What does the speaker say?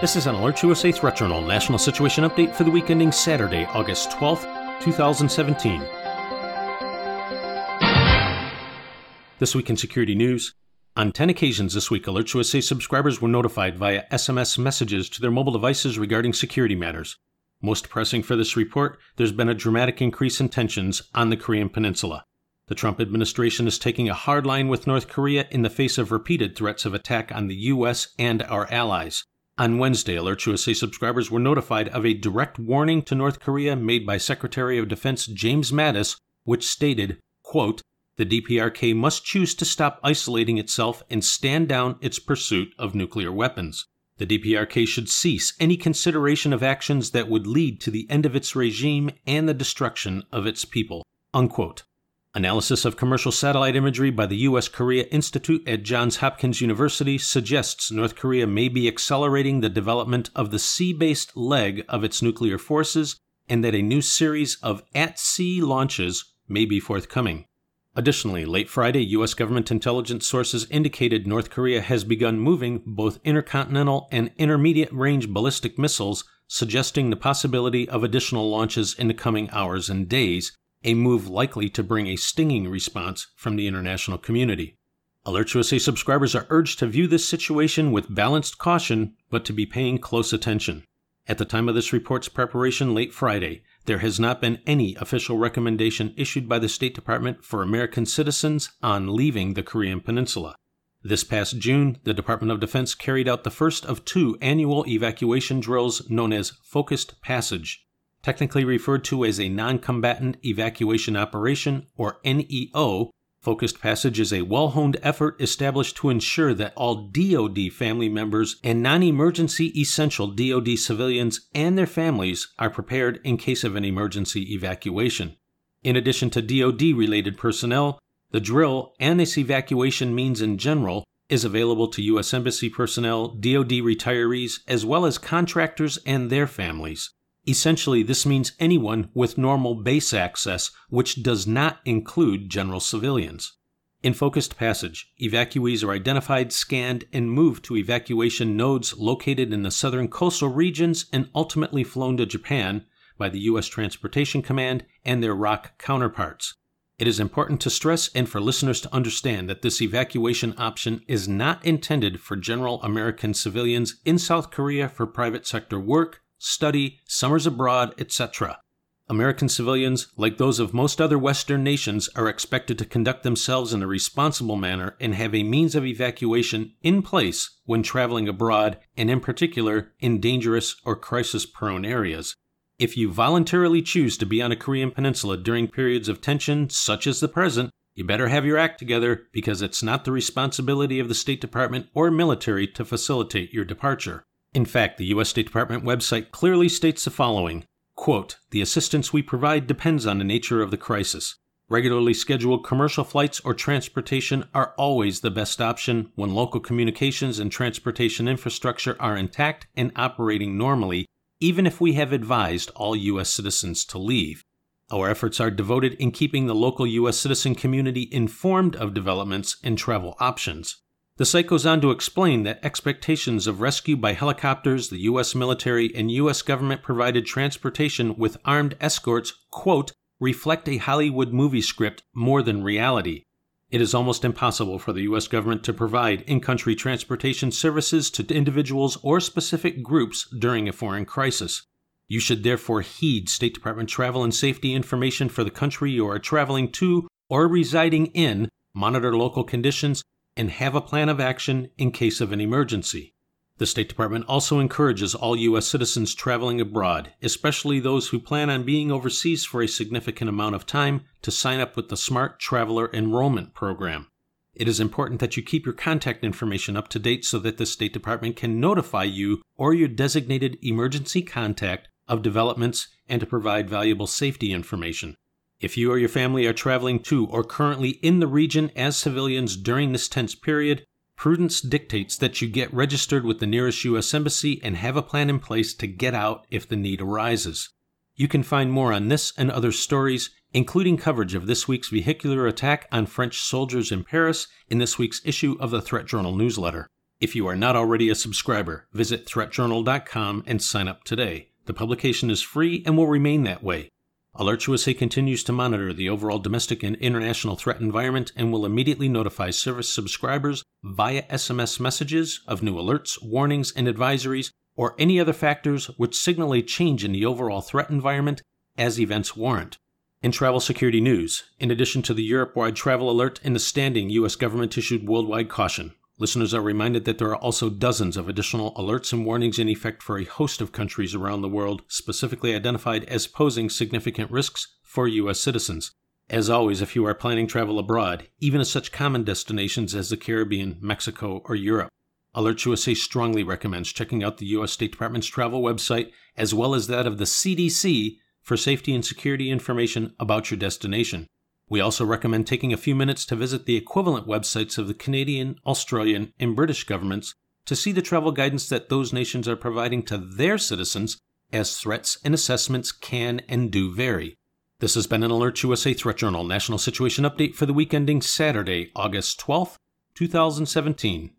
This is an AlertsUSA Threat Journal National Situation Update for the week ending Saturday, August 12th, 2017. This week in security news. On 10 occasions this week, AlertsUSA subscribers were notified via SMS messages to their mobile devices regarding security matters. Most pressing for this report, there's been a dramatic increase in tensions on the Korean Peninsula. The Trump administration is taking a hard line with North Korea in the face of repeated threats of attack on the U.S. and our allies. On Wednesday, AlertsUSA subscribers were notified of a direct warning to North Korea made by Secretary of Defense James Mattis, which stated, quote, the DPRK must choose to stop isolating itself and stand down its pursuit of nuclear weapons. The DPRK should cease any consideration of actions that would lead to the end of its regime and the destruction of its people. Unquote. Analysis of commercial satellite imagery by the U.S. Korea Institute at Johns Hopkins University suggests North Korea may be accelerating the development of the sea based leg of its nuclear forces and that a new series of at sea launches may be forthcoming. Additionally, late Friday, U.S. government intelligence sources indicated North Korea has begun moving both intercontinental and intermediate range ballistic missiles, suggesting the possibility of additional launches in the coming hours and days, a move likely to bring a stinging response from the international community. AlertsUSA subscribers are urged to view this situation with balanced caution, but to be paying close attention. At the time of this report's preparation late Friday, there has not been any official recommendation issued by the State Department for American citizens on leaving the Korean Peninsula. This past June, the Department of Defense carried out the first of two annual evacuation drills known as Focused Passage technically referred to as a non combatant evacuation operation, or NEO. Focused Passage is a well honed effort established to ensure that all DoD family members and non emergency essential DoD civilians and their families are prepared in case of an emergency evacuation. In addition to DoD related personnel, the drill and this evacuation means in general is available to U.S. Embassy personnel, DoD retirees, as well as contractors and their families. Essentially, this means anyone with normal base access, which does not include general civilians. In Focused Passage, evacuees are identified, scanned, and moved to evacuation nodes located in the southern coastal regions and ultimately flown to Japan by the U.S. Transportation Command and their ROC counterparts. It is important to stress and for listeners to understand that this evacuation option is not intended for general American civilians in South Korea for private sector work study, summers abroad, etc. American civilians, like those of most other Western nations, are expected to conduct themselves in a responsible manner and have a means of evacuation in place when traveling abroad, and in particular in dangerous or crisis prone areas. If you voluntarily choose to be on a Korean peninsula during periods of tension, such as the present, you better have your act together because it's not the responsibility of the State Department or military to facilitate your departure. In fact, the U.S. State Department website clearly states the following quote, The assistance we provide depends on the nature of the crisis. Regularly scheduled commercial flights or transportation are always the best option when local communications and transportation infrastructure are intact and operating normally, even if we have advised all U.S. citizens to leave. Our efforts are devoted in keeping the local U.S. citizen community informed of developments and travel options. The site goes on to explain that expectations of rescue by helicopters, the U.S. military, and U.S. government provided transportation with armed escorts, quote, reflect a Hollywood movie script more than reality. It is almost impossible for the U.S. government to provide in country transportation services to individuals or specific groups during a foreign crisis. You should therefore heed State Department travel and safety information for the country you are traveling to or residing in, monitor local conditions, and have a plan of action in case of an emergency. The State Department also encourages all U.S. citizens traveling abroad, especially those who plan on being overseas for a significant amount of time, to sign up with the Smart Traveler Enrollment Program. It is important that you keep your contact information up to date so that the State Department can notify you or your designated emergency contact of developments and to provide valuable safety information. If you or your family are traveling to or currently in the region as civilians during this tense period, prudence dictates that you get registered with the nearest U.S. Embassy and have a plan in place to get out if the need arises. You can find more on this and other stories, including coverage of this week's vehicular attack on French soldiers in Paris, in this week's issue of the Threat Journal newsletter. If you are not already a subscriber, visit threatjournal.com and sign up today. The publication is free and will remain that way. AlertsUSA continues to monitor the overall domestic and international threat environment and will immediately notify service subscribers via SMS messages of new alerts, warnings, and advisories, or any other factors which signal a change in the overall threat environment as events warrant. In travel security news, in addition to the Europe wide travel alert and the standing U.S. government issued worldwide caution, Listeners are reminded that there are also dozens of additional alerts and warnings in effect for a host of countries around the world, specifically identified as posing significant risks for U.S. citizens. As always, if you are planning travel abroad, even to such common destinations as the Caribbean, Mexico, or Europe, AlertsUSA strongly recommends checking out the U.S. State Department's travel website as well as that of the CDC for safety and security information about your destination. We also recommend taking a few minutes to visit the equivalent websites of the Canadian, Australian, and British governments to see the travel guidance that those nations are providing to their citizens, as threats and assessments can and do vary. This has been an AlertsUSA Threat Journal National Situation Update for the week ending Saturday, August 12th, 2017.